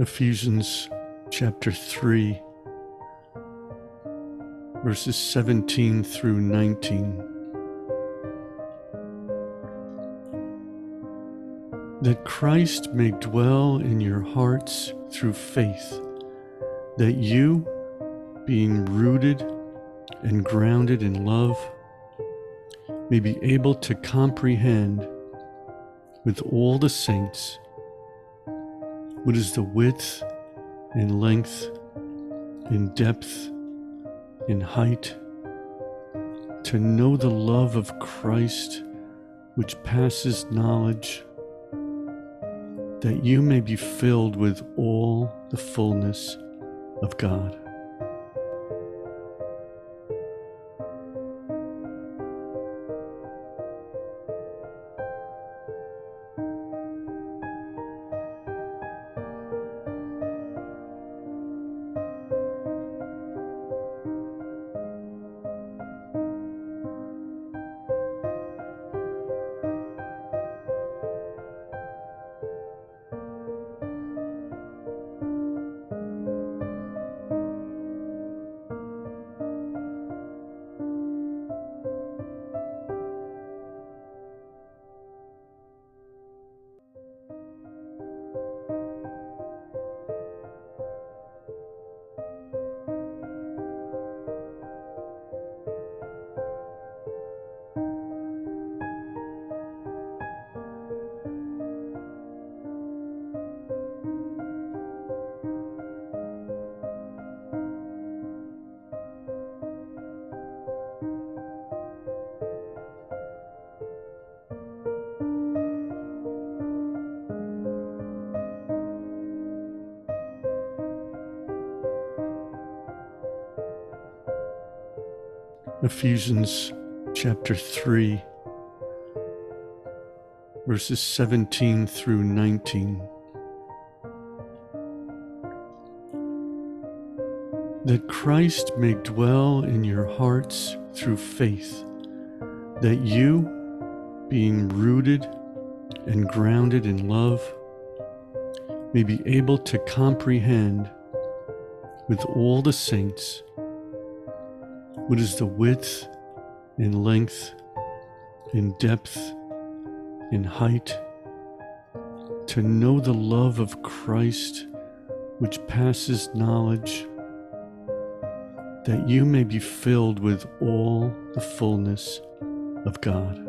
Ephesians chapter 3, verses 17 through 19. That Christ may dwell in your hearts through faith, that you, being rooted and grounded in love, may be able to comprehend with all the saints what is the width and length and depth and height, to know the love of Christ which passes knowledge, that you may be filled with all the fullness of God. Ephesians chapter 3, verses 17 through 19. That Christ may dwell in your hearts through faith, that you, being rooted and grounded in love, may be able to comprehend with all the saints what is the width and length and depth and height? To know the love of Christ which passes knowledge, that you may be filled with all the fullness of God.